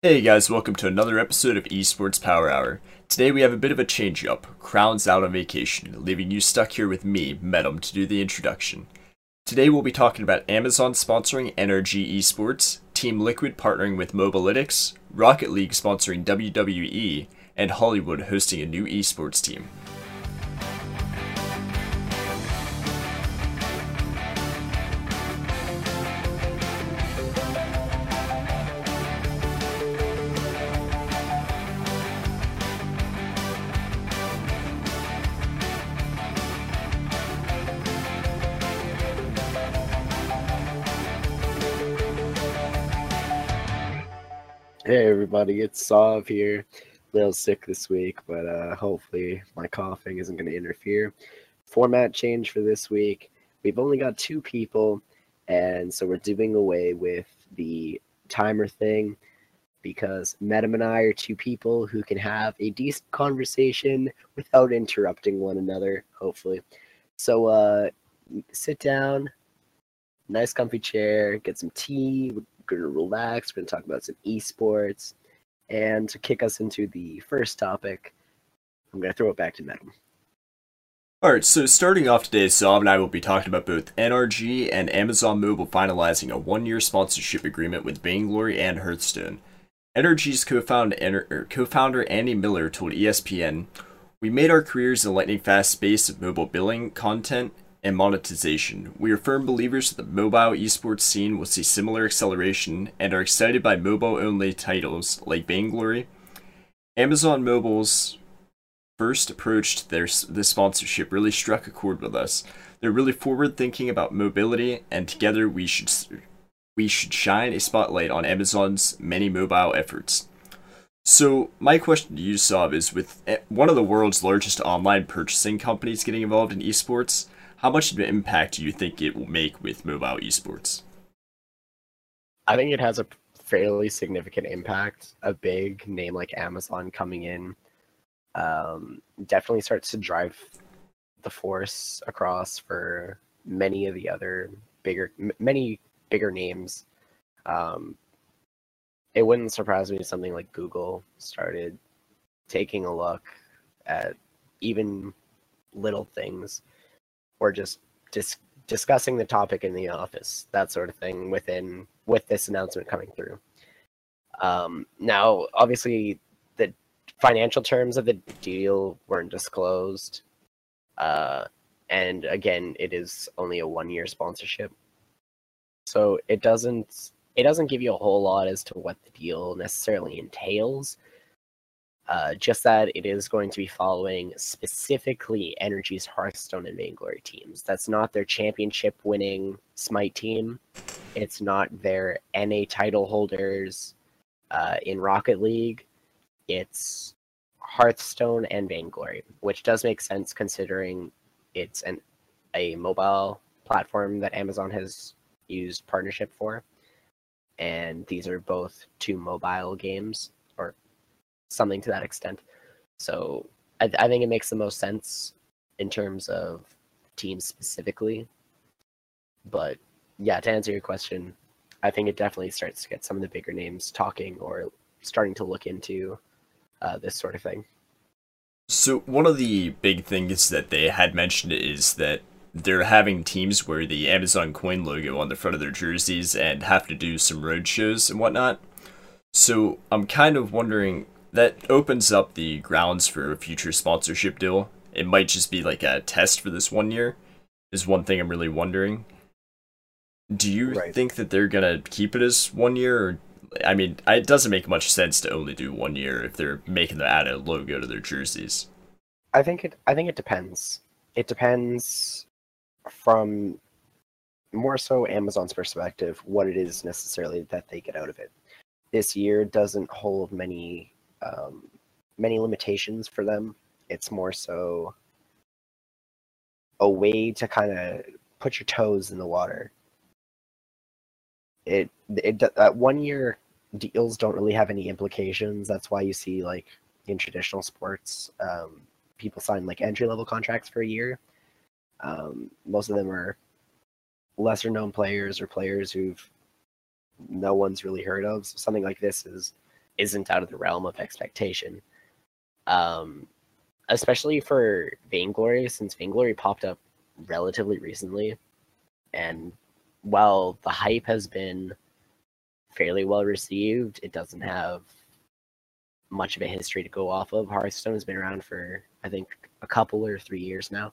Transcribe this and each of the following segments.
Hey guys, welcome to another episode of Esports Power Hour. Today we have a bit of a change up. Crown's out on vacation, leaving you stuck here with me, Metum, to do the introduction. Today we'll be talking about Amazon sponsoring NRG Esports, Team Liquid partnering with Mobalytics, Rocket League sponsoring WWE, and Hollywood hosting a new esports team. Everybody, it's Sov here. A little sick this week, but uh, hopefully my coughing isn't going to interfere. Format change for this week. We've only got two people, and so we're doing away with the timer thing because Metum and I are two people who can have a decent conversation without interrupting one another, hopefully. So uh, sit down, nice comfy chair, get some tea, going to relax. We're going to talk about some esports. And to kick us into the first topic, I'm going to throw it back to Metum. Alright, so starting off today, Sov and I will be talking about both NRG and Amazon Mobile finalizing a one year sponsorship agreement with Vainglory and Hearthstone. NRG's co-founder, er, co-founder Andy Miller told ESPN, We made our careers in the lightning fast space of mobile billing, content, and monetization. We are firm believers that the mobile esports scene will see similar acceleration and are excited by mobile only titles like Vainglory. Amazon Mobile's first approach to their the sponsorship really struck a chord with us. They're really forward thinking about mobility and together we should we should shine a spotlight on Amazon's many mobile efforts. So, my question to you, Sov, is with eh, one of the world's largest online purchasing companies getting involved in esports, how much of an impact do you think it will make with mobile esports? I think it has a fairly significant impact. A big name like Amazon coming in um, definitely starts to drive the force across for many of the other bigger, m- many bigger names. Um, it wouldn't surprise me if something like Google started taking a look at even little things or just dis- discussing the topic in the office, that sort of thing within with this announcement coming through. Um, now, obviously, the financial terms of the deal weren't disclosed, uh, and again, it is only a one-year sponsorship, so it doesn't it doesn't give you a whole lot as to what the deal necessarily entails. Uh, just that it is going to be following specifically NRG's Hearthstone and Vainglory teams. That's not their championship winning Smite team. It's not their NA title holders uh, in Rocket League. It's Hearthstone and Vainglory, which does make sense considering it's an a mobile platform that Amazon has used partnership for. And these are both two mobile games something to that extent. So I, I think it makes the most sense in terms of teams specifically. But yeah, to answer your question, I think it definitely starts to get some of the bigger names talking or starting to look into uh, this sort of thing. So one of the big things that they had mentioned is that they're having teams wear the Amazon coin logo on the front of their jerseys and have to do some road shows and whatnot. So I'm kind of wondering that opens up the grounds for a future sponsorship deal. It might just be like a test for this one year, is one thing I'm really wondering. Do you right. think that they're gonna keep it as one year? Or, I mean, it doesn't make much sense to only do one year if they're making the add a logo to their jerseys. I think it. I think it depends. It depends from more so Amazon's perspective what it is necessarily that they get out of it. This year doesn't hold many um, many limitations for them. It's more so a way to kind of put your toes in the water. It it that one year deals don't really have any implications. That's why you see like in traditional sports, um, people sign like entry level contracts for a year. Um, most of them are lesser known players or players who've no one's really heard of. So something like this is isn't out of the realm of expectation. Um, especially for Vainglory, since Vainglory popped up relatively recently, and while the hype has been fairly well received, it doesn't have much of a history to go off of. Hearthstone has been around for I think a couple or three years now,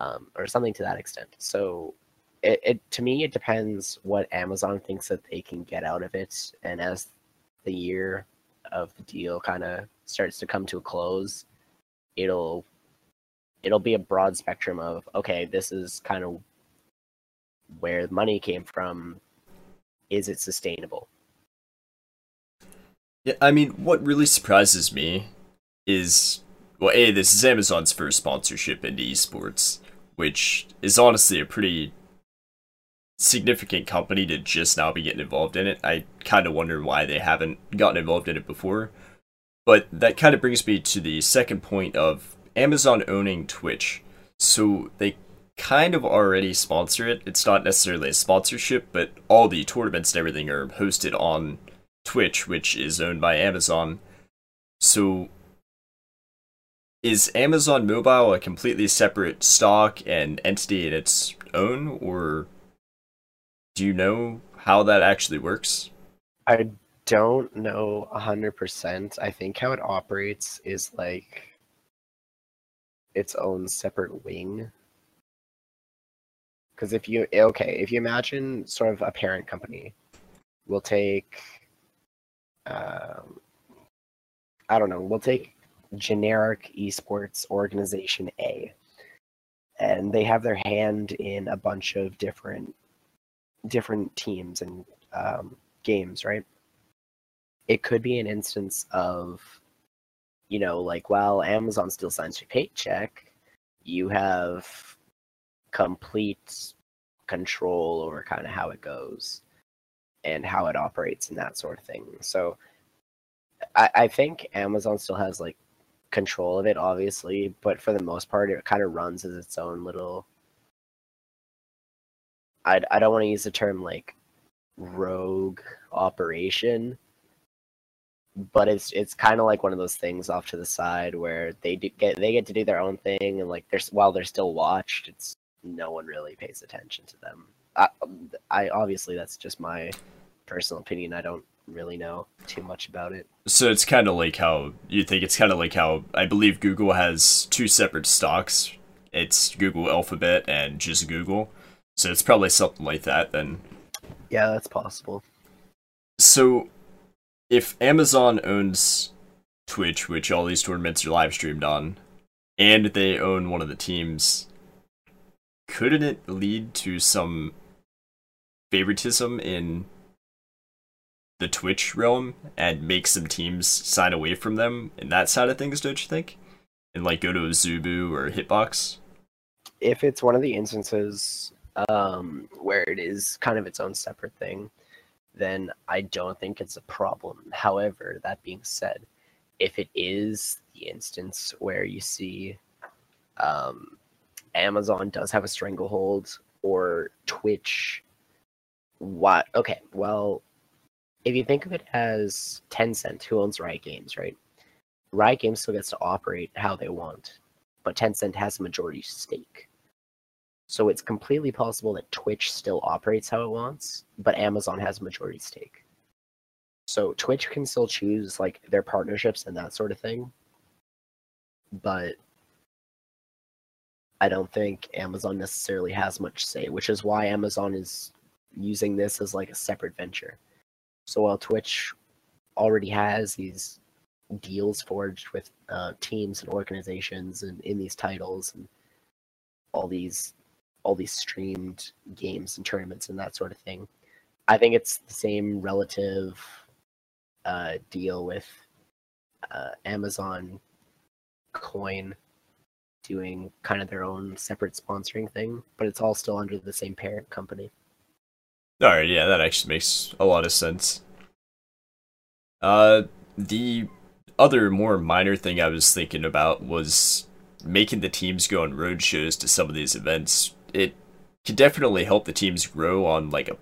um, or something to that extent. So, it, it to me it depends what Amazon thinks that they can get out of it, and as the year of the deal kind of starts to come to a close, it'll it'll be a broad spectrum of okay, this is kind of where the money came from. Is it sustainable? Yeah, I mean, what really surprises me is well, a this is Amazon's first sponsorship into esports, which is honestly a pretty significant company to just now be getting involved in it. I kind of wonder why they haven't gotten involved in it before. But that kind of brings me to the second point of Amazon owning Twitch. So they kind of already sponsor it. It's not necessarily a sponsorship, but all the tournaments and everything are hosted on Twitch, which is owned by Amazon. So is Amazon Mobile a completely separate stock and entity in its own, or do you know how that actually works? I don't know 100%. I think how it operates is like its own separate wing. Because if you, okay, if you imagine sort of a parent company, we'll take, um, I don't know, we'll take generic esports organization A. And they have their hand in a bunch of different different teams and um, games, right? It could be an instance of, you know, like while Amazon still signs your paycheck, you have complete control over kind of how it goes and how it operates and that sort of thing. So I, I think Amazon still has like control of it, obviously, but for the most part, it kind of runs as its own little. I I don't want to use the term like rogue operation, but it's it's kind of like one of those things off to the side where they do get they get to do their own thing and like there's while they're still watched, it's no one really pays attention to them. I, I obviously that's just my personal opinion. I don't really know too much about it. So it's kind of like how you think it's kind of like how I believe Google has two separate stocks. It's Google Alphabet and just Google. So it's probably something like that then. Yeah, that's possible. So if Amazon owns Twitch, which all these tournaments are live streamed on, and they own one of the teams, couldn't it lead to some favoritism in the Twitch realm and make some teams sign away from them and that side of things, don't you think? And like go to Azubu or Hitbox? If it's one of the instances um, where it is kind of its own separate thing, then I don't think it's a problem. However, that being said, if it is the instance where you see um, Amazon does have a stranglehold or Twitch, what? Okay, well, if you think of it as Tencent, who owns Riot Games, right? Riot Games still gets to operate how they want, but Tencent has a majority stake. So it's completely possible that Twitch still operates how it wants, but Amazon has a majority stake. So Twitch can still choose like their partnerships and that sort of thing. But I don't think Amazon necessarily has much say, which is why Amazon is using this as like a separate venture. So while Twitch already has these deals forged with uh, teams and organizations and in these titles and all these all these streamed games and tournaments and that sort of thing. I think it's the same relative uh, deal with uh, Amazon Coin doing kind of their own separate sponsoring thing, but it's all still under the same parent company. Alright, yeah, that actually makes a lot of sense. Uh, the other more minor thing I was thinking about was making the teams go on road shows to some of these events. It can definitely help the teams grow on like a,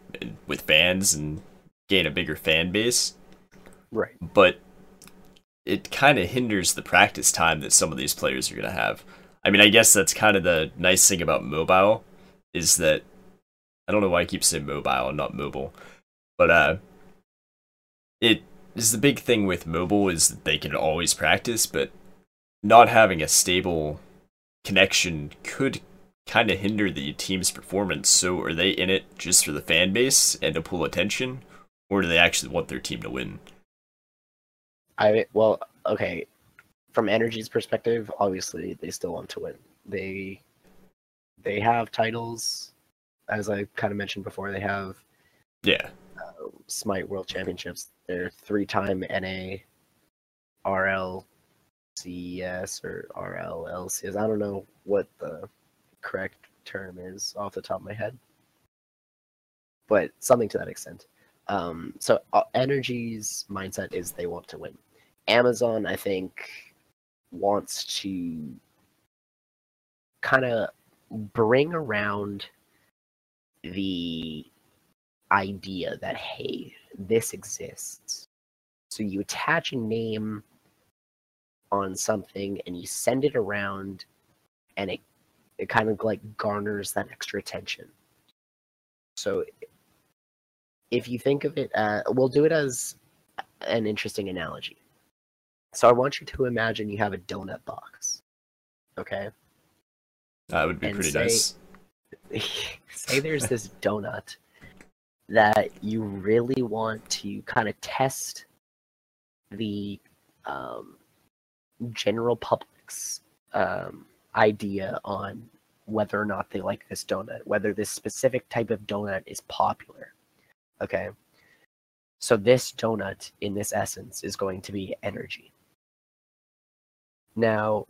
with fans and gain a bigger fan base. Right. But it kind of hinders the practice time that some of these players are going to have. I mean, I guess that's kind of the nice thing about mobile is that I don't know why I keep saying mobile and not mobile, but uh, it is the big thing with mobile is that they can always practice, but not having a stable connection could kind of hinder the team's performance. So, are they in it just for the fan base and to pull attention, or do they actually want their team to win? I well, okay. From NRG's perspective, obviously they still want to win. They they have titles, as I kind of mentioned before. They have Yeah, uh, Smite World Championships. They're three-time NA, RL, CS or RL LCS. I don't know what the correct term is off the top of my head, but something to that extent. Um, so uh, NRG's mindset is they want to win. Amazon, I think, wants to kind of bring around the idea that hey, this exists. So you attach a name on something and you send it around and it it kind of like garners that extra attention. So if you think of it, uh, we'll do it as an interesting analogy. So I want you to imagine you have a donut box. Okay. that would be And pretty say- nice. say there's this donut that you really want to kind of test the um, general public's um, idea on whether or not they like this donut, whether this specific type of donut is popular. Okay. So this donut, in this essence, is going to be NRG. Now,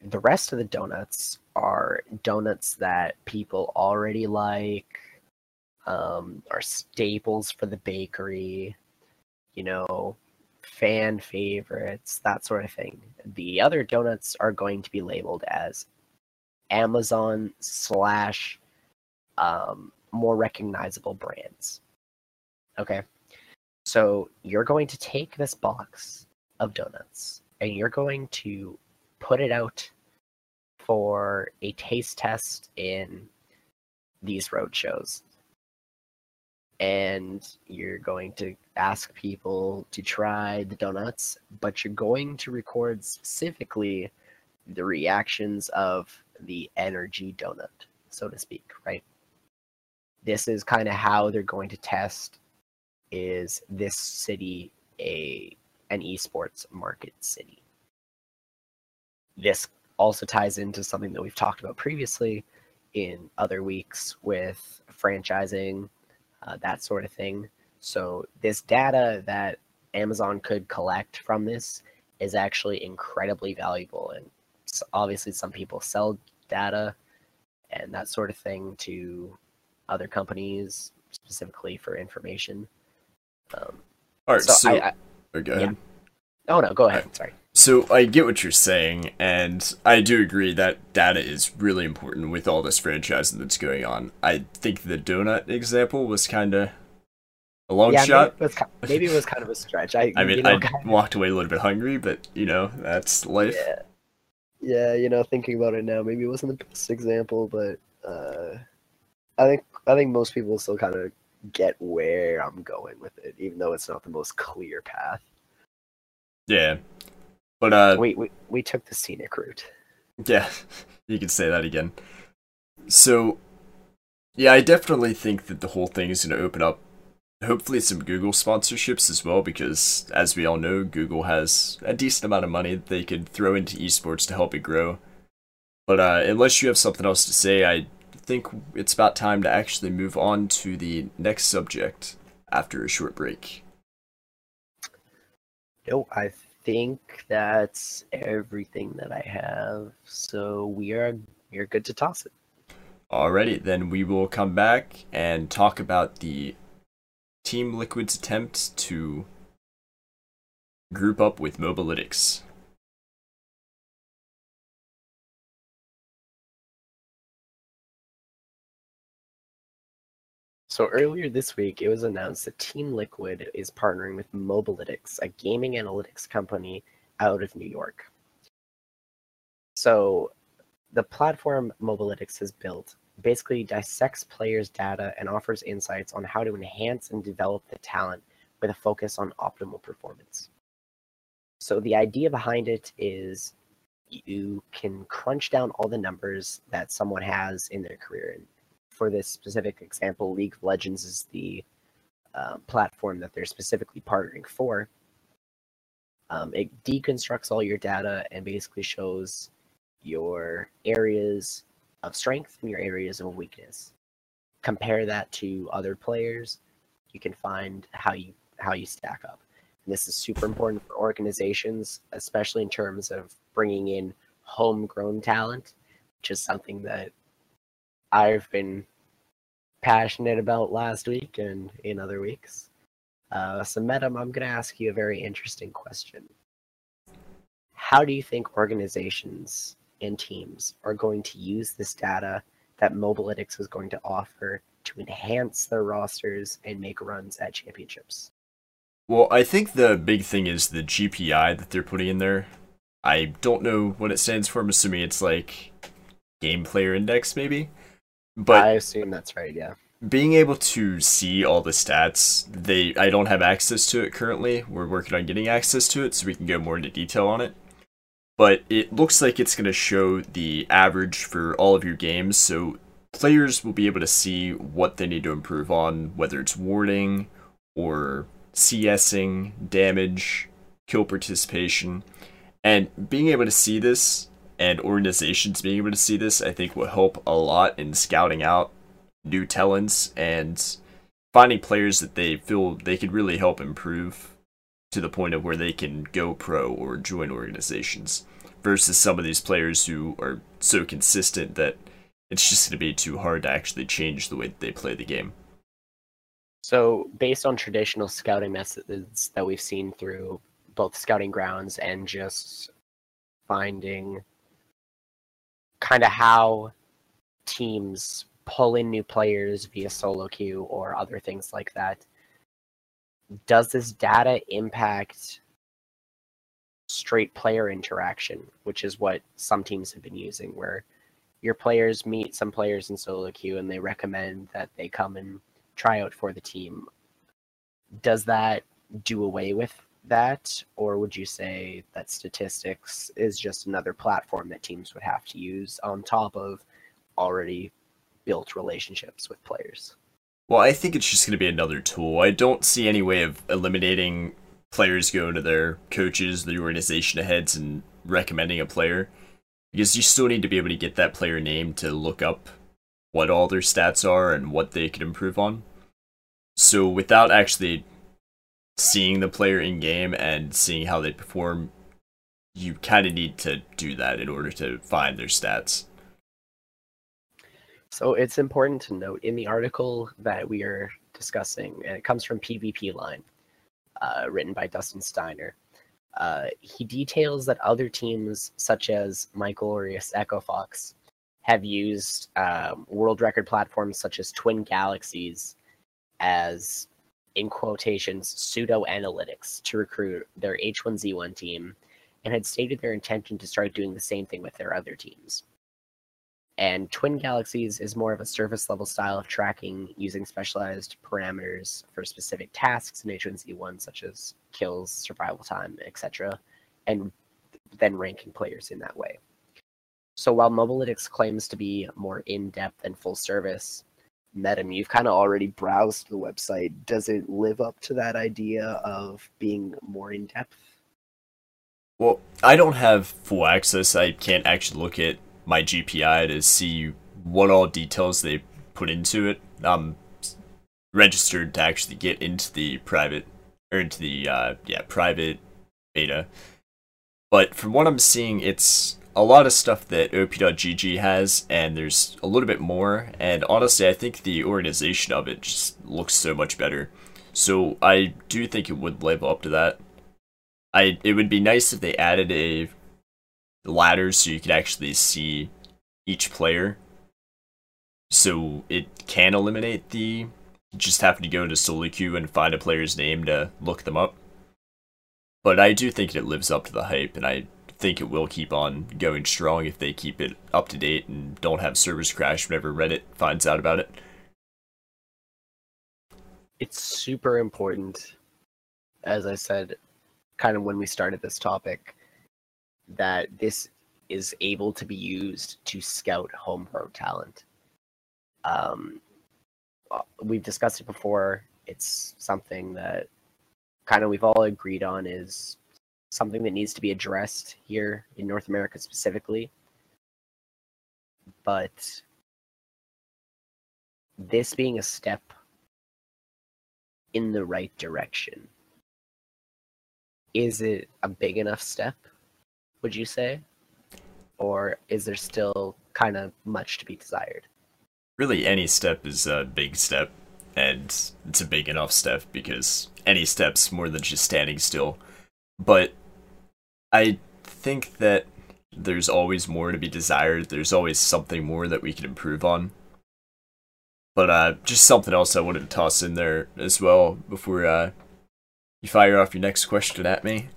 the rest of the donuts are donuts that people already like, um, are staples for the bakery, you know, fan favorites, that sort of thing. The other donuts are going to be labeled as Amazon slash um, more recognizable brands. Okay. So you're going to take this box of donuts and you're going to put it out for a taste test in these road shows. And you're going to ask people to try the donuts, but you're going to record specifically the reactions of the NRG donut, so to speak, right? This is kind of how they're going to test is this city a an esports market city. This also ties into something that we've talked about previously in other weeks with franchising, uh, that sort of thing. So, this data that Amazon could collect from this is actually incredibly valuable. And obviously, some people sell data and that sort of thing to other companies, specifically for information. Um, All right, so, so, I, I, oh, go ahead. oh no, go ahead. Sorry. So I get what you're saying, and I do agree that data is really important with all this franchising that's going on. I think the donut example was kind of a long yeah, shot. Maybe it, maybe it was kind of a stretch. I, I mean, you know, I walked away a little bit hungry, but you know, that's life. Yeah. Yeah, you know, thinking about it now, maybe it wasn't the best example, but uh, I think I think most people still kind of get where I'm going with it, even though it's not the most clear path. Yeah. But uh we, we we took the scenic route. Yeah, you could say that again. So, yeah, I definitely think that the whole thing is going to open up, hopefully, some Google sponsorships as well, because as we all know, Google has a decent amount of money that they could throw into esports to help it grow. But uh, unless you have something else to say, I think it's about time to actually move on to the next subject after a short break. No, I think that's everything that I have. So we are you're good to toss it. Alrighty, then we will come back and talk about the Team Liquid's attempt to group up with Mobalytics. So earlier this week, it was announced that Team Liquid is partnering with Mobalytics, a gaming analytics company out of New York. So the platform Mobalytics has built basically dissects players' data and offers insights on how to enhance and develop the talent with a focus on optimal performance. So the idea behind it is you can crunch down all the numbers that someone has in their career. And for this specific example, League of Legends is the uh, platform that they're specifically partnering for. Um, it deconstructs all your data and basically shows your areas of strength and your areas of weakness. Compare that to other players. You can find how you how you stack up. And this is super important for organizations, especially in terms of bringing in homegrown talent, which is something that I've been passionate about last week and in other weeks. Uh, so, Metum, I'm going to ask you a very interesting question. How do you think organizations and teams are going to use this data that Mobalytics is going to offer to enhance their rosters and make runs at championships? Well, I think the big thing is the GPI that they're putting in there. I don't know what it stands for. I'm assuming it's like Game Player Index, maybe. But I assume that's right. Yeah. Being able to see all the stats, they I don't have access to it currently. We're working on getting access to it so we can go more into detail on it but it looks like it's going to show the average for all of your games, so players will be able to see what they need to improve on, whether it's warding or CSing, damage, kill participation. And being able to see this and organizations being able to see this, I think will help a lot in scouting out new talents and finding players that they feel they could really help improve to the point of where they can go pro or join organizations versus some of these players who are so consistent that it's just going to be too hard to actually change the way that they play the game. So, based on traditional scouting methods that we've seen through both scouting grounds and just finding kind of how teams pull in new players via solo queue or other things like that, does this data impact straight player interaction, which is what some teams have been using, where your players meet some players in solo queue and they recommend that they come and try out for the team. Does that do away with that, or would you say that statistics is just another platform that teams would have to use on top of already built relationships with players? Well, I think it's just going to be another tool. I don't see any way of eliminating players going to their coaches, the organization heads, and recommending a player because you still need to be able to get that player name to look up what all their stats are and what they can improve on. So without actually seeing the player in game and seeing how they perform, you kind of need to do that in order to find their stats. So it's important to note in the article that we are discussing, and it comes from PvP Live uh, written by Dustin Steiner. Uh, he details that other teams, such as My Glorious Echo Fox, have used um, world record platforms such as Twin Galaxies as, in quotations, pseudo analytics to recruit their H1Z1 team and had stated their intention to start doing the same thing with their other teams. And Twin Galaxies is more of a surface level style of tracking using specialized parameters for specific tasks in H1Z1, such as kills, survival time, etc., and then ranking players in that way. So while Mobalytics claims to be more in depth and full service, Metum, you've kind of already browsed the website. Does it live up to that idea of being more in depth? Well, I don't have full access. I can't actually look at my GPI to see what all details they put into it. I'm registered to actually get into the private or into the uh, yeah private beta. But from what I'm seeing, it's a lot of stuff that op.gg has, and there's a little bit more. And honestly, I think the organization of it just looks so much better. So I do think it would live up to that. I it would be nice if they added a ladder so you could actually see each player. So it can eliminate the just having to go to solo queue and find a player's name to look them up. But I do think it lives up to the hype, and I think it will keep on going strong if they keep it up to date and don't have servers crash whenever Reddit finds out about it. It's super important, as I said, kind of when we started this topic, that this is able to be used to scout homegrown talent. Um, uh, we've discussed it before. It's something that kind of we've all agreed on is something that needs to be addressed here in North America specifically. But this being a step in the right direction, is it a big enough step, would you say? Or is there still kind of much to be desired? Really, any step is a big step, and it's a big enough step because any step's more than just standing still. But I think that there's always more to be desired. There's always something more that we can improve on. But uh, just something else I wanted to toss in there as well before uh, you fire off your next question at me.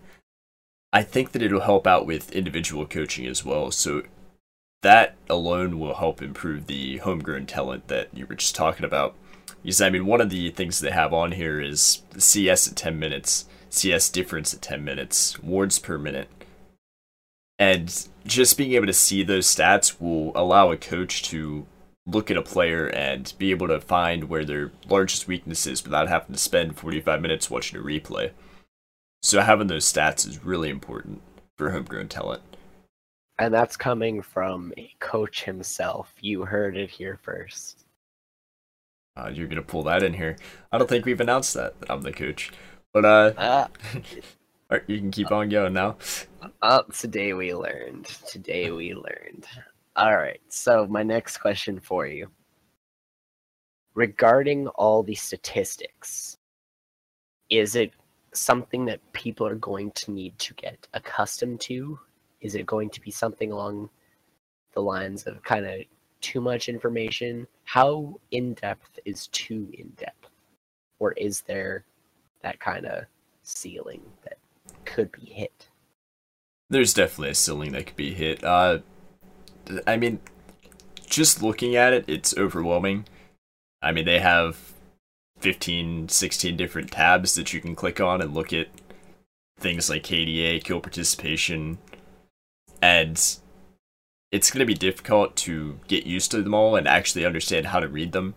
I think that it'll help out with individual coaching as well. So that alone will help improve the homegrown talent that you were just talking about. Because I mean, one of the things they have on here is CS at 10 minutes. CS difference at 10 minutes, wards per minute. And just being able to see those stats will allow a coach to look at a player and be able to find where their largest weakness is without having to spend 45 minutes watching a replay. So having those stats is really important for homegrown talent. And that's coming from a coach himself. You heard it here first. Uh, you're gonna pull that in here. I don't think we've announced that, that I'm the coach. But uh, uh right, you can keep on going now. Uh, today we learned. Today we learned. All right. So my next question for you, regarding all the statistics, is it something that people are going to need to get accustomed to? Is it going to be something along the lines of kind of too much information? How in depth is too in depth? Or is there that kind of ceiling that could be hit. There's definitely a ceiling that could be hit. Uh, I mean, just looking at it, it's overwhelming. I mean, they have 15, 16 different tabs that you can click on and look at things like KDA, kill participation, and it's going to be difficult to get used to them all and actually understand how to read them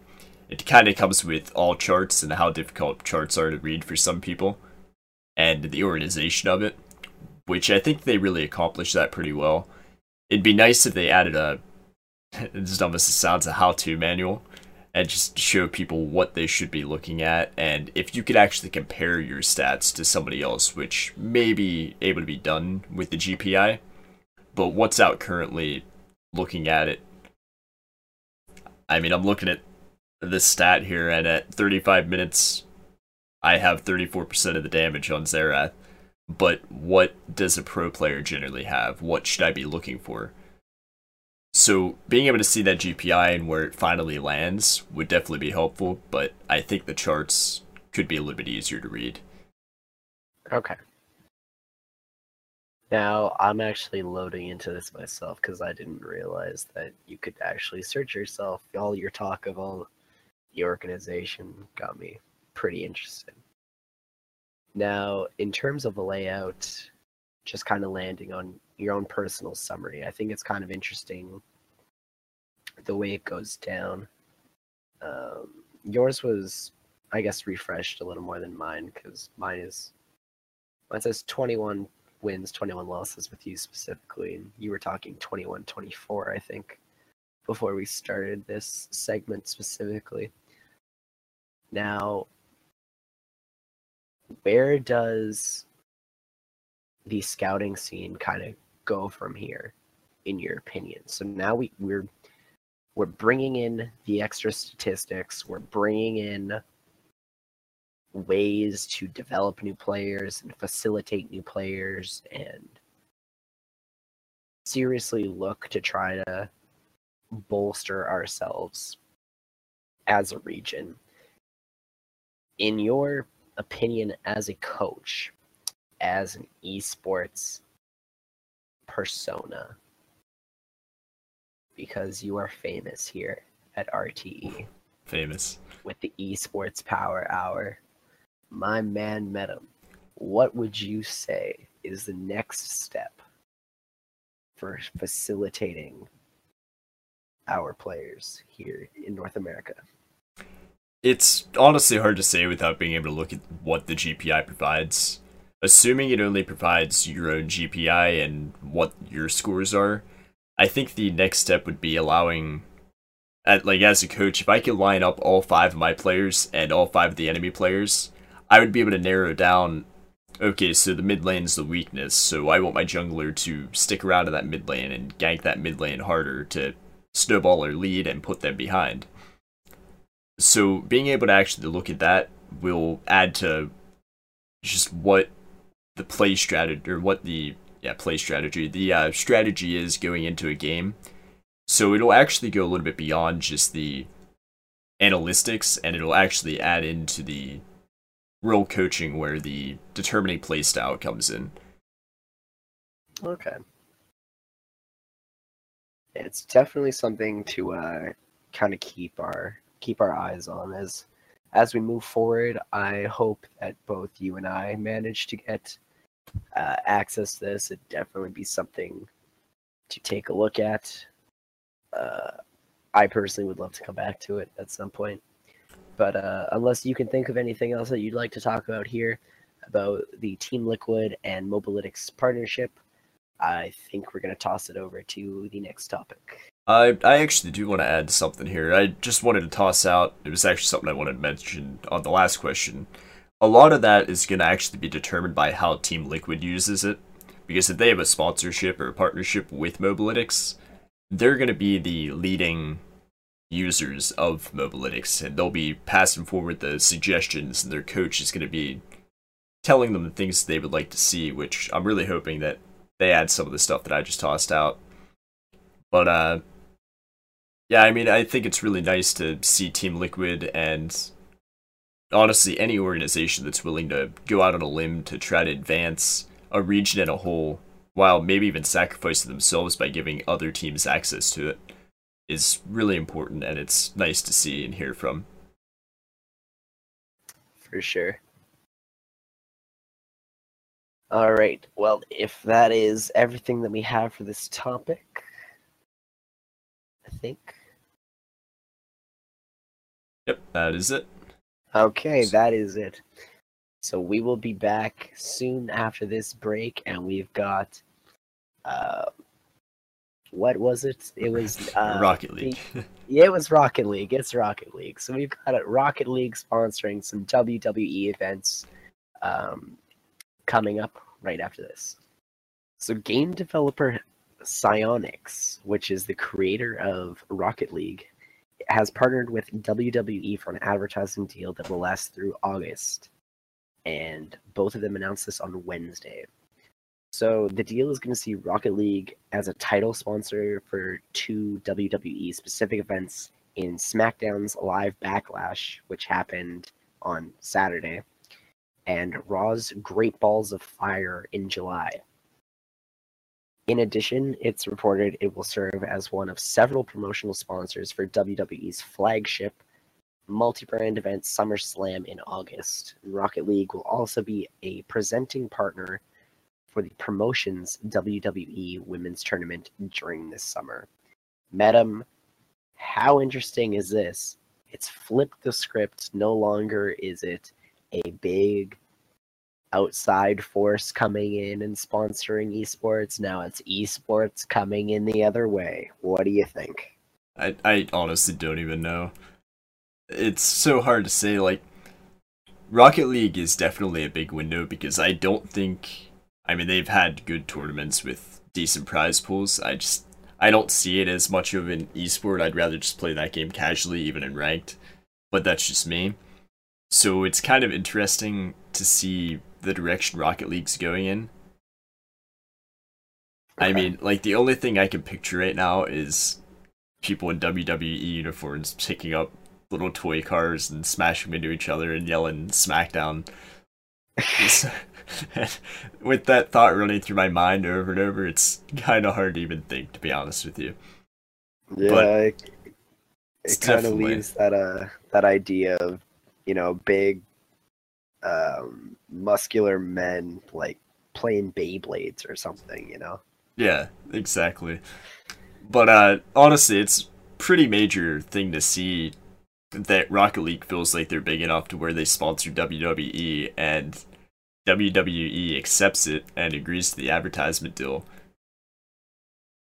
it kind of comes with all charts and how difficult charts are to read for some people and the organization of it, which I think they really accomplished that pretty well. It'd be nice if they added a, as dumb sounds, a how to manual and just show people what they should be looking at. And if you could actually compare your stats to somebody else, which may be able to be done with the GPI, but what's out currently looking at it. I mean, I'm looking at this stat here, and at 35 minutes, I have 34% of the damage on Xerath. But what does a pro player generally have? What should I be looking for? So being able to see that GPI and where it finally lands would definitely be helpful, but I think the charts could be a little bit easier to read. Okay. Now, I'm actually loading into this myself because I didn't realize that you could actually search yourself. All your talk of all the organization got me pretty interested. Now, in terms of the layout, just kind of landing on your own personal summary, I think it's kind of interesting the way it goes down. Um, yours was, I guess, refreshed a little more than mine because mine is, mine says 21 wins, 21 losses with you specifically, and you were talking 21 24, I think, before we started this segment specifically. Now, where does the scouting scene kind of go from here, in your opinion? So now we, we're we're bringing in the extra statistics. We're bringing in ways to develop new players and facilitate new players and seriously look to try to bolster ourselves as a region in your opinion as a coach, as an esports persona, because you are famous here at RTE Famous. with the esports power hour, my man Metum, what would you say is the next step for facilitating our players here in North America? It's honestly hard to say without being able to look at what the GPI provides. Assuming it only provides your own GPI and what your scores are, I think the next step would be allowing, at like as a coach, if I could line up all five of my players and all five of the enemy players, I would be able to narrow down. Okay, so the mid lane is the weakness, so I want my jungler to stick around in that mid lane and gank that mid lane harder to snowball or lead and put them behind. So being able to actually look at that will add to just what the play strategy or what the yeah play strategy the uh, strategy is going into a game. So it'll actually go a little bit beyond just the analytics, and it'll actually add into the real coaching where the determining play style comes in. Okay. It's definitely something to uh, kind of keep our keep our eyes on as as we move forward. I hope that both you and I manage to get uh, access to this. It'd definitely be something to take a look at. Uh, I personally would love to come back to it at some point. But uh, unless you can think of anything else that you'd like to talk about here about the Team Liquid and Mobalytics partnership, I think we're going to toss it over to the next topic. I I actually do want to add something here. I just wanted to toss out. It was actually something I wanted to mention on the last question. A lot of that is going to actually be determined by how Team Liquid uses it, because if they have a sponsorship or a partnership with Mobalytics, they're going to be the leading users of Mobalytics, and they'll be passing forward the suggestions, and their coach is going to be telling them the things they would like to see. Which I'm really hoping that they add some of the stuff that I just tossed out. But uh, yeah, I mean, I think it's really nice to see Team Liquid and honestly any organization that's willing to go out on a limb to try to advance a region in a whole, while maybe even sacrificing themselves by giving other teams access to it, is really important, and it's nice to see and hear from. For sure. All right. Well, if that is everything that we have for this topic, I think. Yep, that is it. Okay, that is it. So we will be back soon after this break, and we've got. Uh, what was it? It was uh, Rocket League. Yeah, it was Rocket League. It's Rocket League. So we've got a Rocket League sponsoring some WWE events um, coming up right after this. So game developer Psyonix, which is the creator of Rocket League, has partnered with WWE for an advertising deal that will last through August. And both of them announced this on Wednesday. So the deal is going to see Rocket League as a title sponsor for two WWE specific events in SmackDown's Live Backlash, which happened on Saturday, and Raw's Great Balls of Fire in July. In addition, it's reported it will serve as one of several promotional sponsors for WWE's flagship multi brand event SummerSlam in August. Rocket League will also be a presenting partner for the promotion's WWE Women's Tournament during this summer. Metum, how interesting is this? It's flipped the script. No longer is it a big outside force coming in and sponsoring esports. Now it's esports coming in the other way. What do you think? I I honestly don't even know. It's so hard to say. Like, Rocket League is definitely a big window because I don't think. I mean, they've had good tournaments with decent prize pools. I just I don't see it as much of an esport. I'd rather just play that game casually, even in ranked. But that's just me. So it's kind of interesting to see the direction Rocket League's going in. I mean, like the only thing I can picture right now is people in WWE uniforms picking up little toy cars and smashing them into each other and yelling SmackDown. with that thought running through my mind over and over, it's kind of hard to even think, to be honest with you. Yeah, But it, it kind of leaves that uh that idea of you know big, um, muscular men like playing Beyblades or something. You know. Yeah, exactly. But uh honestly, it's pretty major thing to see that Rocket League feels like they're big enough to where they sponsor WWE and WWE accepts it and agrees to the advertisement deal.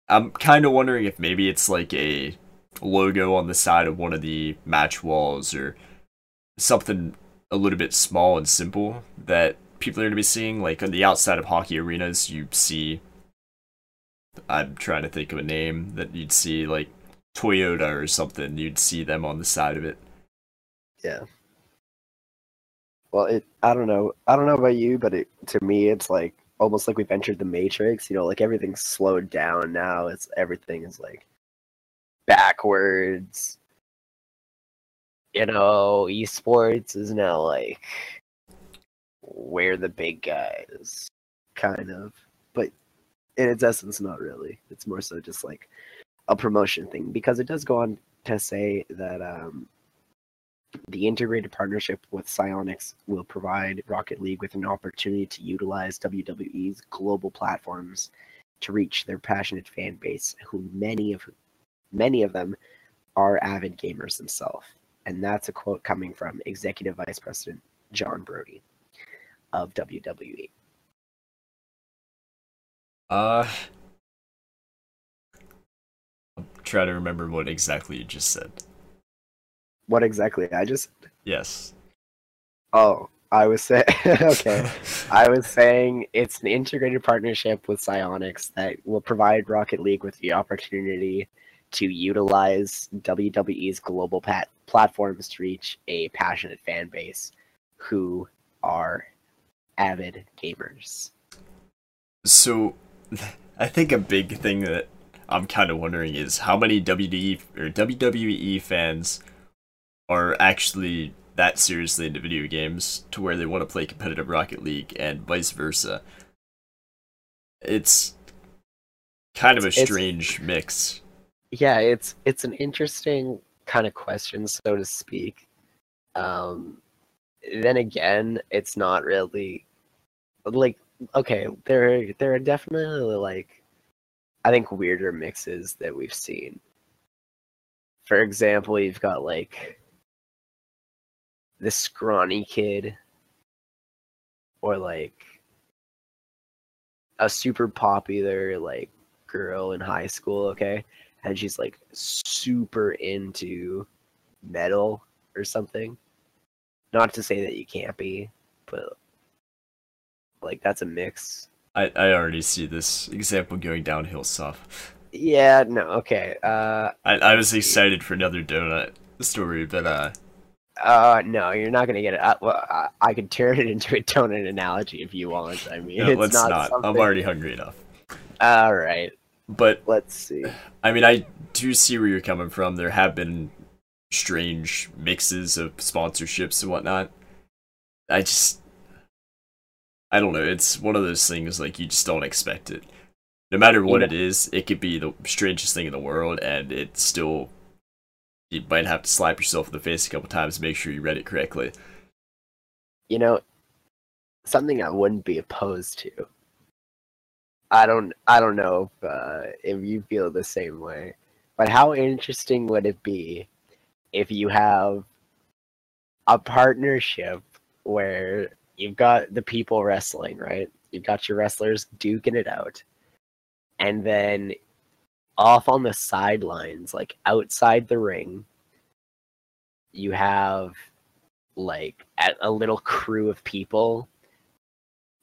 I'm kind of wondering if maybe it's like a logo on the side of one of the match walls or something a little bit small and simple that people are going to be seeing. Like on the outside of hockey arenas, you see. I'm trying to think of a name that you'd see, like Toyota or something. You'd see them on the side of it. Yeah. Well, it. I don't know. I don't know about you, but it to me, it's like almost like we've entered the Matrix. You know, like everything's slowed down now. It's everything is like backwards. You know, esports is now like where the big guys, kind of. But in its essence, not really. It's more so just like a promotion thing because it does go on to say that um, the integrated partnership with Psyonix will provide Rocket League with an opportunity to utilize WWE's global platforms to reach their passionate fan base, who many of many of them are avid gamers themselves. And that's a quote coming from Executive Vice President John Brody of. WWE. Uh, I'm trying to remember what exactly you just said. What exactly? I just Yes. oh, I was saying okay. I was saying it's an integrated partnership with Psyonix that will provide Rocket League with the opportunity to utilize WWE's global pat- platforms to reach a passionate fan base who are avid gamers. So, I think a big thing that I'm kind of wondering is how many WWE or WWE fans are actually that seriously into video games to where they want to play competitive Rocket League and vice versa. It's kind of a It's- strange mix. Yeah, it's it's an interesting kind of questions, so to speak. Um, then again, it's not really like okay. There there are definitely like I think weirder mixes that we've seen. For example, you've got like the scrawny kid, or like a super popular like girl in high school. Okay, and she's like super into metal or something. Not to say that you can't be, but like that's a mix. I, I already see this example going downhill soft. Yeah, no, okay. Uh I, I was excited for another donut story, but uh, uh no, you're not gonna get it. I, well, I, I could turn it into a donut analogy if you want. I mean, no, it's let's not. not. I'm already hungry enough. All right, But let's see. I mean, I do see where you're coming from. There have been strange mixes of sponsorships and whatnot. I just, I don't know. It's one of those things like you just don't expect it. No matter what Yeah. it is, it could be the strangest thing in the world, and it still. You might have to slap yourself in the face a couple times to make sure you read it correctly. You know, something I wouldn't be opposed to. I don't. I don't know if uh, if you feel the same way, but how interesting would it be if you have a partnership where you've got the people wrestling, right? You've got your wrestlers duking it out, and then off on the sidelines, like outside the ring, you have like a, a little crew of people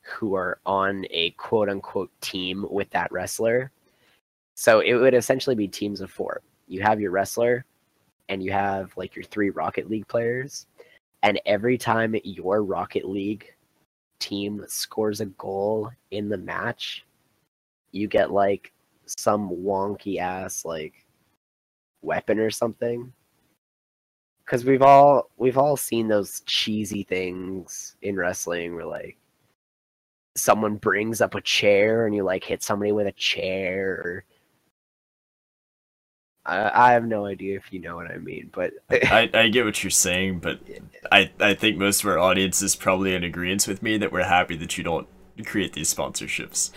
who are on a quote unquote team with that wrestler. So it would essentially be teams of four. You have your wrestler, and you have like your three Rocket League players. And every time your Rocket League team scores a goal in the match, you get like some wonky ass like weapon or something. because we've all we've all seen those cheesy things in wrestling where like someone brings up a chair and you like hit somebody with a chair or I, I have no idea if you know what I mean, but I, I get what you're saying, but I, I think most of our audience is probably in agreement with me that we're happy that you don't create these sponsorships.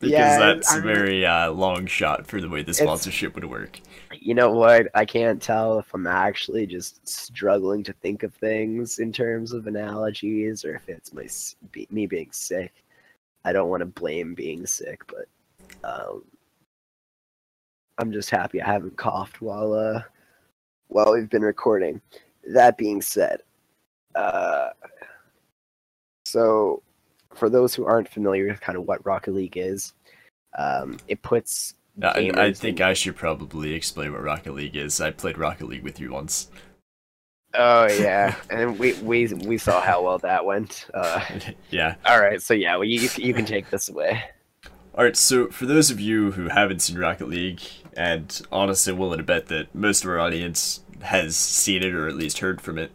Because Yeah, that's I a very uh, long shot for the way the sponsorship would work. You know what? I can't tell if I'm actually just struggling to think of things in terms of analogies or if it's my me being sick. I don't want to blame being sick, but um, I'm just happy I haven't coughed while uh while we've been recording. That being said, uh, so for those who aren't familiar with kind of what Rocket League is, um, it puts I, I think in- I should probably explain what Rocket League is. I played Rocket League with you once. Oh yeah, and we we we saw how well that went. Uh, yeah. all right, so yeah, well, you you can take this away. Alright, so for those of you who haven't seen Rocket League, and honestly willing to bet that most of our audience has seen it or at least heard from it,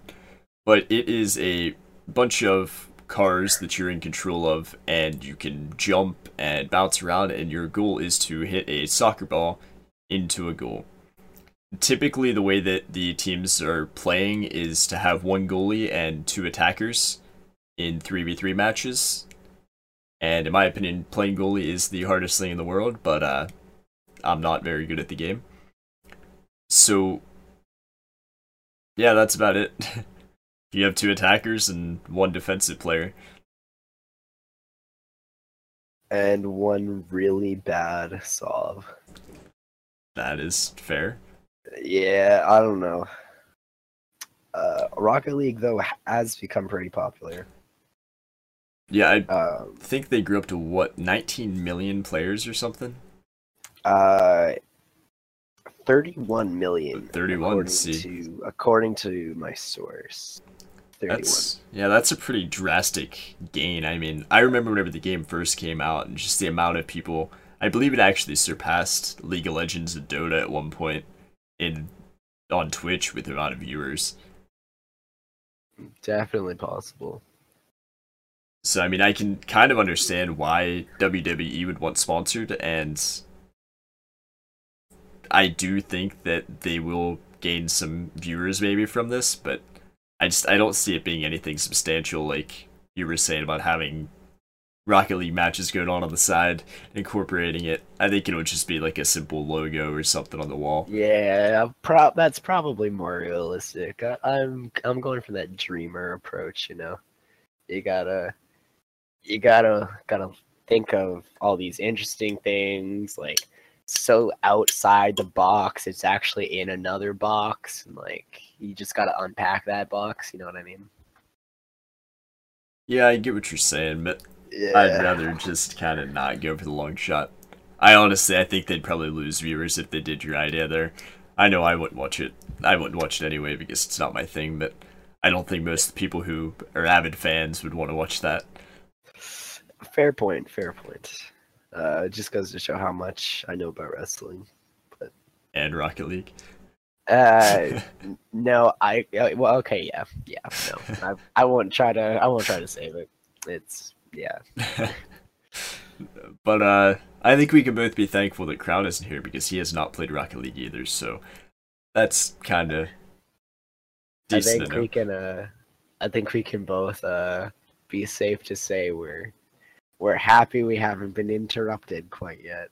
but it is a bunch of cars that you're in control of, and you can jump and bounce around, and your goal is to hit a soccer ball into a goal. Typically, the way that the teams are playing is to have one goalie and two attackers in 3v3 matches, and in my opinion, playing goalie is the hardest thing in the world, but uh, I'm not very good at the game. So, yeah, that's about it. you have two attackers and one defensive player. And one really bad Sov. That is fair. Yeah, I don't know. Uh, Rocket League though has become pretty popular. Yeah, I Um, think they grew up to what 19 million players or something. uh, thirty-one million. 31, according see. to according to my source. That's yeah, that's a pretty drastic gain. I mean, I remember whenever the game first came out, and just the amount of people. I believe it actually surpassed League of Legends and Dota at one point in on Twitch with the amount of viewers. Definitely possible. So I mean, I can kind of understand why WWE would want sponsored, and I do think that they will gain some viewers maybe from this, but I just I don't see it being anything substantial like you were saying about having Rocket League matches going on on the side, incorporating it. I think it would just be like a simple logo or something on the wall. Yeah, pro- that's probably more realistic. I- I'm I'm going for that dreamer approach. You know, you gotta you gotta gotta think of all these interesting things like so outside the box it's actually in another box and like you just gotta unpack that box you know what i mean Yeah, I get what you're saying, but yeah I'd rather just kind of not go for the long shot. I honestly, I think they'd probably lose viewers if they did your idea there. I know I wouldn't watch it. I wouldn't watch it anyway because it's not my thing, but I don't think most people who are avid fans would want to watch that. fair point fair point uh it just goes to show how much i know about wrestling But And Rocket League. Uh No, I well, okay, yeah, yeah, no, I, I won't try to, I won't try to save it. It's yeah, but uh, I think we can both be thankful that Crown isn't here because he has not played Rocket League either. So that's kind of I think we can, uh, I think we can both uh be safe to say we're we're happy we haven't been interrupted quite yet.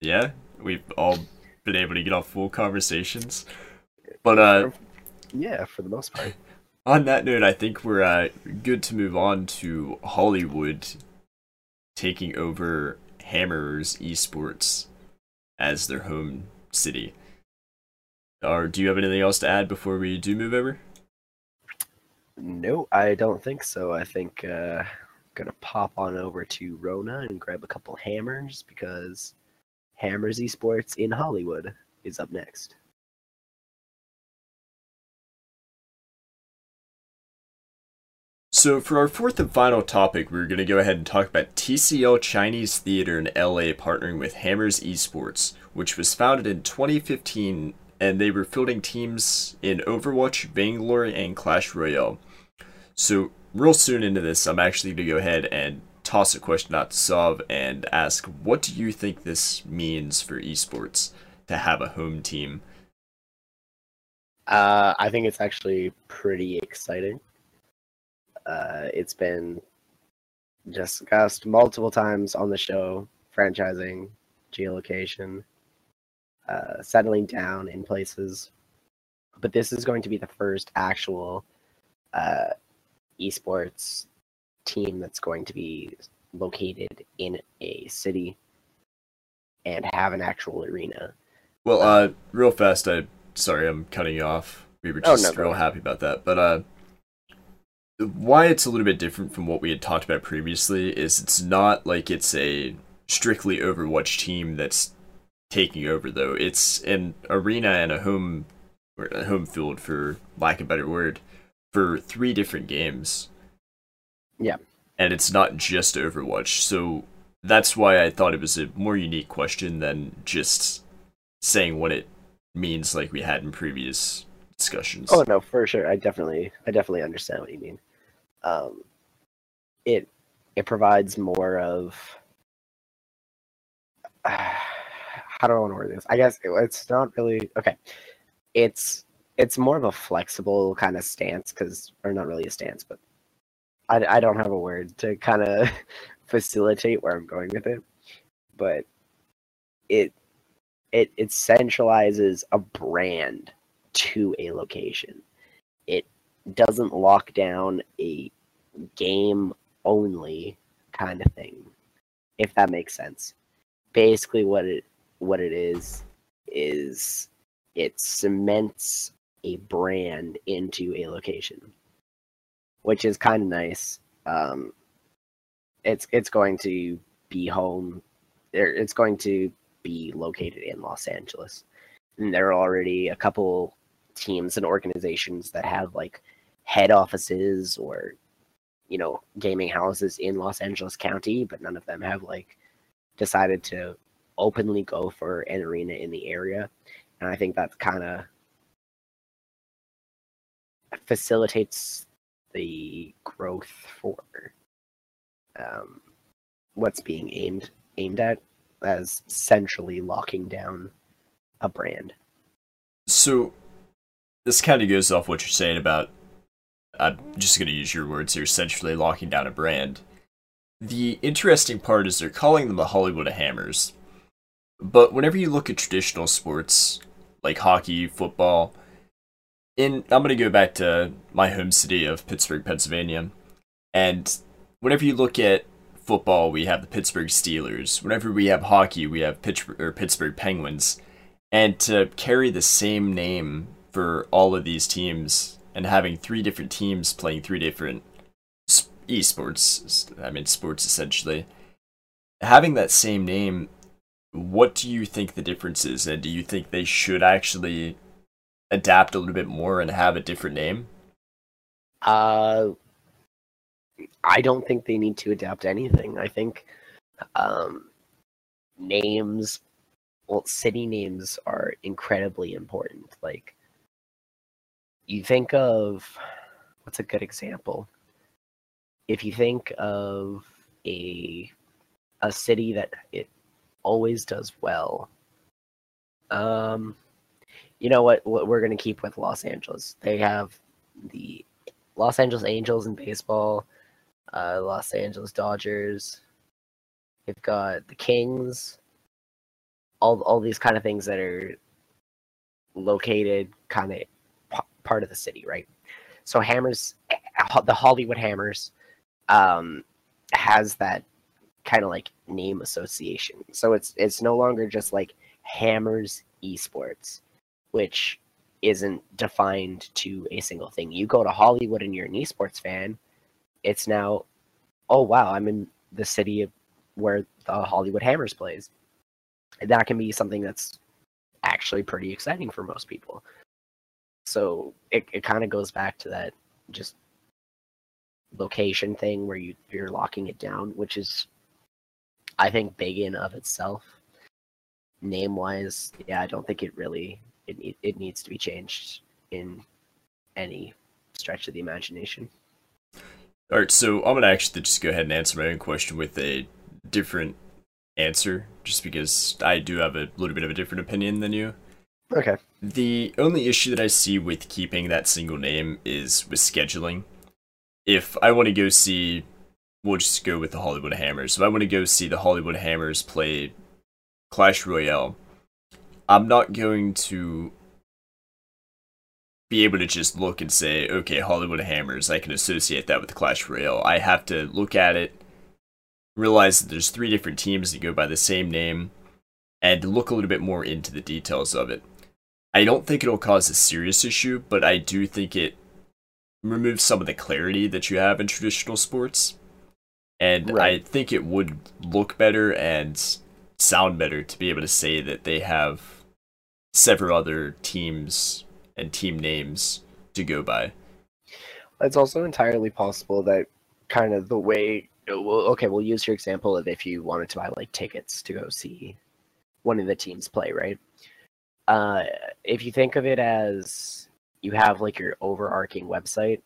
Yeah, we've all been able to get off full conversations. But uh, Yeah, for the most part. on that note, I think we're uh, good to move on to Hollywood taking over Hammer's Esports as their home city. Or do you have anything else to add before we do move over? No, I don't think so. I think uh gonna pop on over to Rona and grab a couple hammers because Hammers Esports in Hollywood is up next. So, for our fourth and final topic, we're going to go ahead and talk about TCL Chinese Theater in LA partnering with Hammers Esports, which was founded in 2015 and they were fielding teams in Overwatch, Vainglory, and Clash Royale. So, real soon into this, I'm actually going to go ahead and toss a question out to Sov and ask, what do you think this means for esports to have a home team? Uh, I think it's actually pretty exciting. Uh, it's been discussed multiple times on the show franchising, geolocation, uh, settling down in places. But this is going to be the first actual uh, esports team that's going to be located in a city and have an actual arena. Well, uh, real fast, I sorry, I'm cutting you off. We were Oh, just no, real happy about that, but uh, why it's a little bit different from what we had talked about previously is it's not like it's a strictly Overwatch team that's taking over though. It's an arena and a home or a home field for lack of a better word for three different games. Yeah. And it's not just Overwatch. So that's why I thought it was a more unique question than just saying what it means like we had in previous discussions. Oh no, for sure. I definitely, I definitely understand what you mean. Um, it it provides more of how do I want to word this? I guess it- it's not really okay. It's it's more of a flexible kind of stance because, or not really a stance, but I, I don't have a word to kind of facilitate where I'm going with it. But it it it centralizes a brand to a location. It doesn't lock down a game only kind of thing, if that makes sense. Basically, what it what it is is it cements a brand into a location, which is kind of nice. Um, it's it's going to be home. It's going to be located in Los Angeles. And there are already a couple teams and organizations that have like head offices or you know gaming houses in Los Angeles County, but none of them have like decided to openly go for an arena in the area. And I think that kind of facilitates the growth for um, what's being aimed aimed at as centrally locking down a brand. So this kind of goes off what you're saying about. I'm just going to use your words here, essentially locking down a brand. The interesting part is they're calling them the Hollywood Hammers. But whenever you look at traditional sports like hockey, football, in I'm to go back to my home city of Pittsburgh, Pennsylvania, and whenever you look at football, we have the Pittsburgh Steelers. Whenever we have hockey, we have Pittsburgh, or Pittsburgh Penguins. And to carry the same name for all of these teams and having three different teams playing three different esports, I mean, sports essentially, having that same name, what do you think the difference is? And do you think they should actually adapt a little bit more and have a different name? Uh, I don't think they need to adapt anything. I think um, names, well, city names are incredibly important. Like, you think of what's a good example? If you think of a a city that it always does well, um, you know what? What we're gonna keep with Los Angeles. They have the Los Angeles Angels in baseball, uh, Los Angeles Dodgers. They've got the Kings. All all these kind of things that are located kind of p- part of the city, right? So Hammers, the Hollywood Hammers, um, has that kind of like name association. So it's it's no longer just like Hammers Esports, which isn't defined to a single thing. You go to Hollywood and you're an esports fan, it's now, oh wow, I'm in the city where the Hollywood Hammers plays. That can be something that's actually pretty exciting for most people. So it, it kind of goes back to that just location thing where you you're locking it down, which is I think big in of itself. Name wise, yeah, I don't think it really it need, it needs to be changed in any stretch of the imagination. All right, so I'm gonna actually just go ahead and answer my own question with a different answer, just because I do have a little bit of a different opinion than you. Okay. The only issue that I see with keeping that single name is with scheduling. If I want to go see, we'll just go with the Hollywood Hammers. If I want to go see the Hollywood Hammers play Clash Royale, I'm not going to be able to just look and say, okay, Hollywood Hammers, I can associate that with Clash Royale. I have to look at it, realize that there's three different teams that go by the same name, and look a little bit more into the details of it. I don't think it'll cause a serious issue, but I do think it removes some of the clarity that you have in traditional sports. And Right. I think it would look better and sound better to be able to say that they have several other teams and team names to go by. It's also entirely possible that kind of the way. Well, okay, we'll use your example of if you wanted to buy like tickets to go see one of the teams play, right? Uh, if you think of it as you have like your overarching website,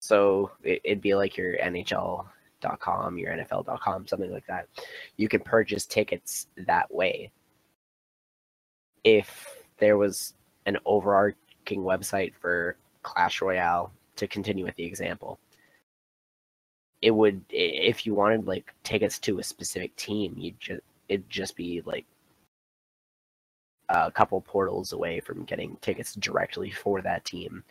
so it, it'd be like your NHL.com, your NFL.com, something like that. You can purchase tickets that way. If there was an overarching website for Clash Royale, to continue with the example, it would if you wanted like tickets to a specific team, you just it'd just be like a couple portals away from getting tickets directly for that team.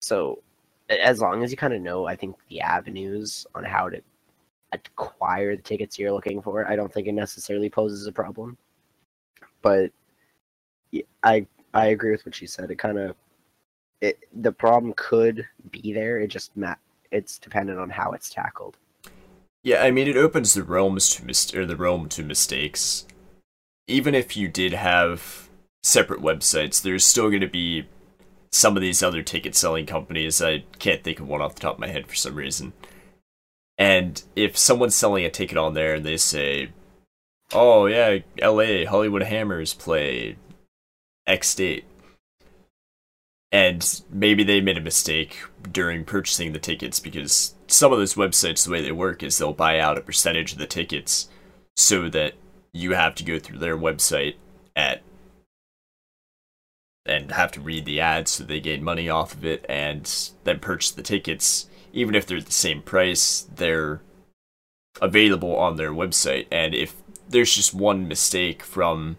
So, as long as you kind of know, I think the avenues on how to acquire the tickets you're looking for, I don't think it necessarily poses a problem. But I I agree with what she said. It kind of it the problem could be there. It just ma- it's dependent on how it's tackled. Yeah, I mean it opens the realms to mis- or the realm to mistakes. Even if you did have separate websites, there's still going to be some of these other ticket selling companies. I can't think of one off the top of my head for some reason. And if someone's selling a ticket on there and they say, "Oh yeah, L.A. Hollywood Hammers play X date," and maybe they made a mistake during purchasing the tickets because some of those websites the way they work is they'll buy out a percentage of the tickets so that you have to go through their website at and have to read the ads so they gain money off of it and then purchase the tickets. Even if they're at the same price they're available on their website. And if there's just one mistake from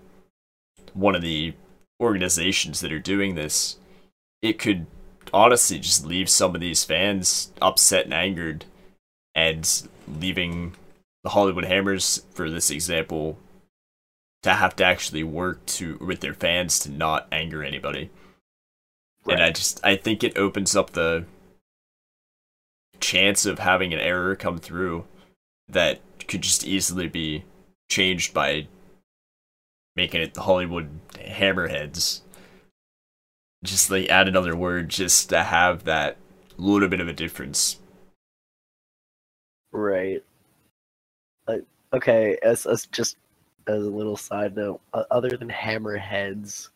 one of the organizations that are doing this it could honestly just leave some of these fans upset and angered and leaving the Hollywood Hammers, for this example, to have to actually work to with their fans to not anger anybody. And I just I think it opens up the chance of having an error come through that could just easily be changed by making it the Hollywood Hammerheads just like add another word just to have that little bit of a difference. Right. Uh, okay, as, as just as a little side note, other than hammerheads,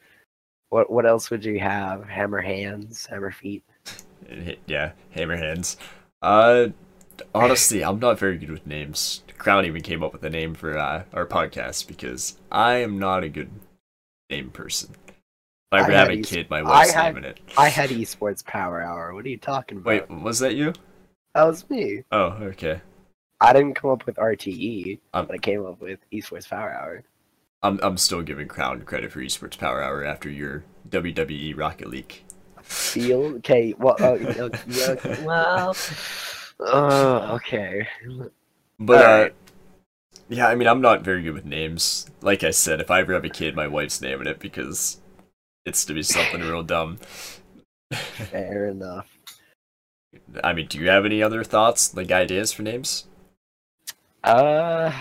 what what else would you have? Hammer hands, hammer feet. Yeah, hammerheads. Uh, honestly, I'm not very good with names. Crown even came up with a name for uh, our podcast because I am not a good name person. If I ever have a kid, my wife's had- naming it. I had esports power hour. What are you talking about? Wait, was that you? that was me. Oh, okay. I didn't come up with RTE, Um, but I came up with esports power hour. I'm I'm still giving Crown credit for Esports Power Hour after your WWE Rocket League. Feel okay. Well, uh, okay, well, uh, okay. But uh, yeah, I mean, I'm not very good with names. Like I said, if I ever have a kid, my wife's naming it because it's to be something real dumb. Fair enough. I mean, do you have any other thoughts, like ideas for names? Uh,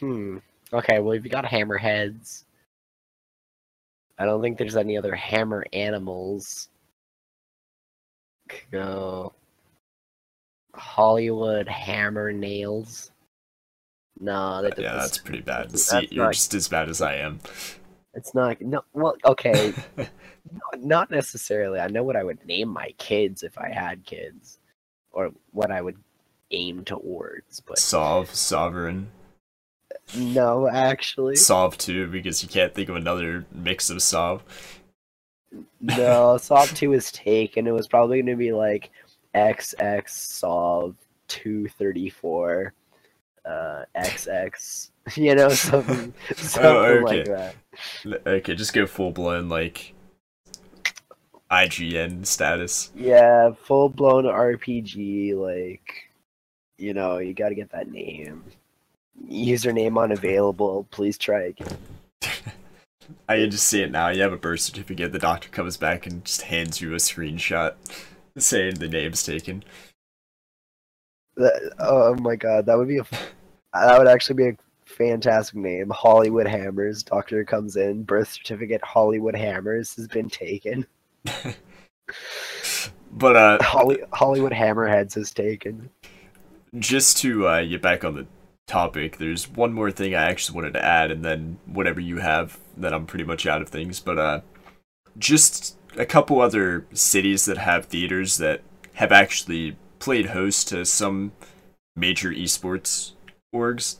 hmm. Okay, well, if you got hammerheads, I don't think there's any other hammer animals. Go. Hollywood hammer nails. No, that yeah, that's pretty bad. that's See, you're not- just as bad as I am. It's not no well okay. no, not necessarily. I know what I would name my kids if I had kids. Or what I would aim towards, but Sov, Sovereign, no, actually. Sov 2, because you can't think of another mix of Sov. No, Sov 2 is taken. It was probably gonna be like XX Sov 234 uh XX. You know, something, something okay. like that. Okay, just go full blown, like, IGN status. Yeah, full blown RPG, like you know, you gotta get that name. Username unavailable, please try again. I can just see it now. You have a birth certificate. The doctor comes back and just hands you a screenshot saying the name's taken. That, oh my god, that would be a that would actually be a fantastic name. Hollywood Hammers. Doctor comes in, birth certificate Hollywood Hammers has been taken. But uh, Holly, Hollywood Hammerheads is taken. just to uh, get back on the topic, there's one more thing I actually wanted to add, and then whatever you have, then I'm pretty much out of things. But uh, just a couple other cities that have theaters that have actually played host to some major esports orgs.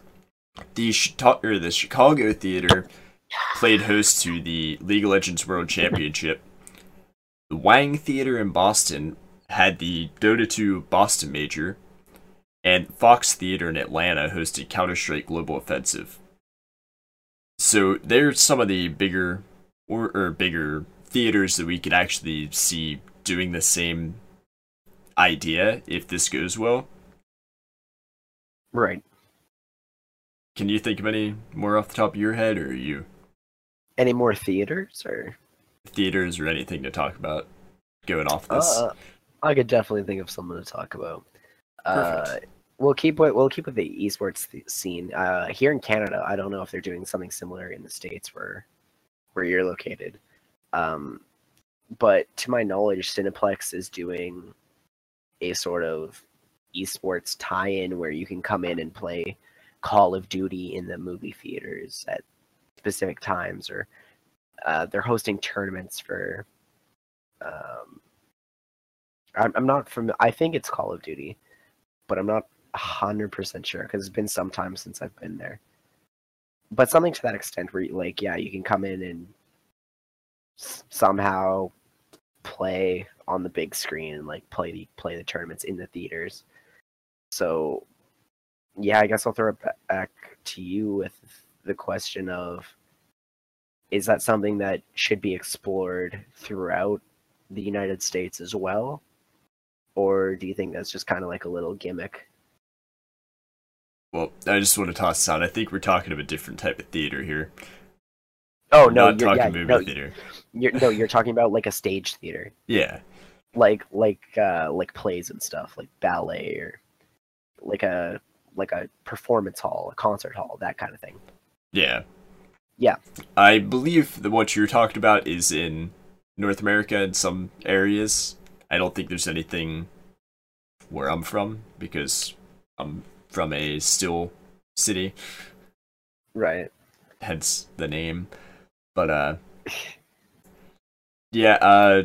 The Chita- or the Chicago theater played host to the League of Legends World Championship. The Wang Theater in Boston had the Dota 2 Boston Major, and Fox Theater in Atlanta hosted Counter Strike Global Offensive. So there's some of the bigger or, or bigger theaters that we could actually see doing the same idea if this goes well. Right. Can you think of any more off the top of your head, or are you Any more theaters or? theaters or anything to talk about going off this? Uh, I could definitely think of something to talk about. Uh, we'll keep with we'll keep with the esports th- scene uh, here in Canada. I don't know if they're doing something similar in the states where where you're located, um, but to my knowledge, Cineplex is doing a sort of esports tie-in where you can come in and play Call of Duty in the movie theaters at specific times, or uh, they're hosting tournaments for. Um, I'm, I'm not from. I think it's Call of Duty, but I'm not hundred percent sure because it's been some time since I've been there. But something to that extent, where you, like, yeah, you can come in and somehow play on the big screen and like play the play the tournaments in the theaters. So, yeah, I guess I'll throw it back to you with the question of is that something that should be explored throughout the United States as well? Or do you think that's just kind of like a little gimmick? Well, I just want to toss this out. I think we're talking of a different type of theater here. Oh no, not you're, talking yeah, movie no, theater. you're no, you're talking about like a stage theater, Yeah, like like uh, like plays and stuff, like ballet or like a like a performance hall, a concert hall, that kind of thing. yeah, Yeah. I believe that what you're talking about is in North America in some areas. I don't think there's anything where I'm from because I'm from a Steel City, Right. hence the name. But uh, yeah, uh,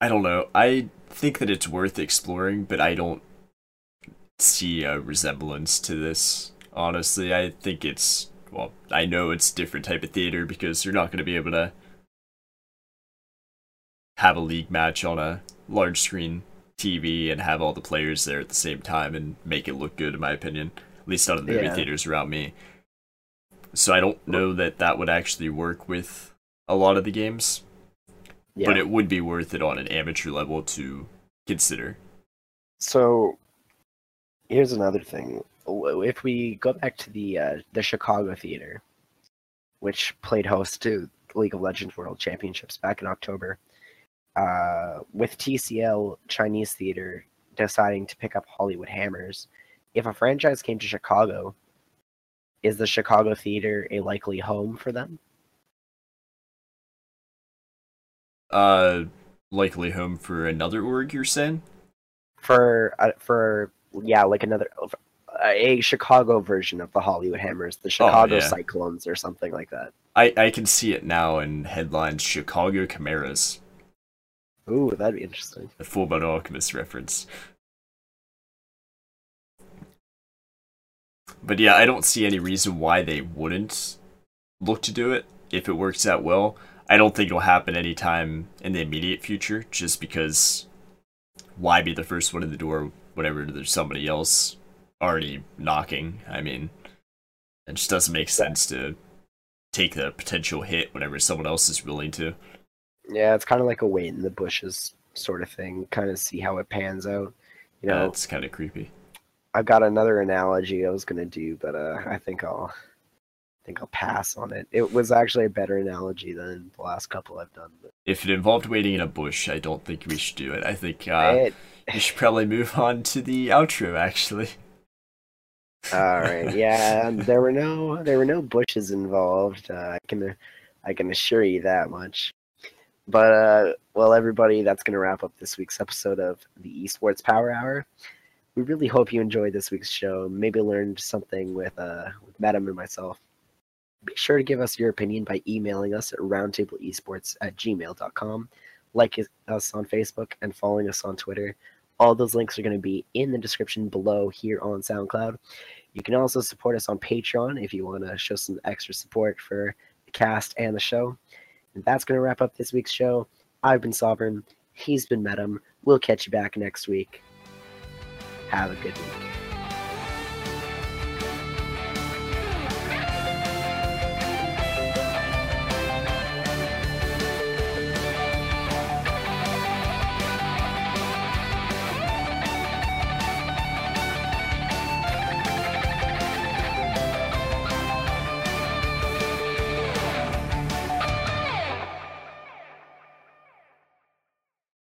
I don't know. I think that it's worth exploring, but I don't see a resemblance to this. Honestly, I think it's well, I know it's different type of theater because you're not going to be able to have a league match on a large screen TV and have all the players there at the same time and make it look good, in my opinion. At least out of the movie Yeah. theaters around me. So I don't know that that would actually work with a lot of the games, Yeah. but it would be worth it on an amateur level to consider. So here's another thing. If we go back to the uh, the Chicago theater, which played host to League of Legends World Championships back in October, uh, with TCL Chinese theater deciding to pick up Hollywood Hammers, if a franchise came to Chicago, is the Chicago theater a likely home for them? Uh, likely home for another org, you're saying? For uh, for yeah, like another a Chicago version of the Hollywood Hammers, the Chicago Oh, yeah. Cyclones, or something like that. I, I can see it now in headlines Chicago Chimeras, Ooh, that'd be interesting. The Full Metal Alchemist reference. But yeah, I don't see any reason why they wouldn't look to do it if it works out well. I don't think it'll happen anytime in the immediate future, just because why be the first one in the door whenever there's somebody else already knocking? I mean, it just doesn't make sense to take the potential hit whenever someone else is willing to. Yeah, it's kind of like a wait in the bushes sort of thing. Kind of see how it pans out. You know, That's kind of creepy. I've got another analogy I was gonna do, but uh, I think I'll I think I'll pass on it. It was actually a better analogy than the last couple I've done. But If it involved waiting in a bush, I don't think we should do it. I think uh, it, we should probably move on to the outro, actually. all right, yeah, there were no there were no bushes involved. Uh, I can I can assure you that much. But uh, well, everybody, that's gonna wrap up this week's episode of the Esports Power Hour. We really hope you enjoyed this week's show. Maybe learned something with uh with Metum and myself. Be sure to give us your opinion by emailing us at roundtableesports at gmail.com. Like us on Facebook and following us on Twitter. All those links are going to be in the description below here on SoundCloud. You can also support us on Patreon if you want to show some extra support for the cast and the show. And that's going to wrap up this week's show. I've been Sovereign. He's been Metum. We'll catch you back next week. Have a good week.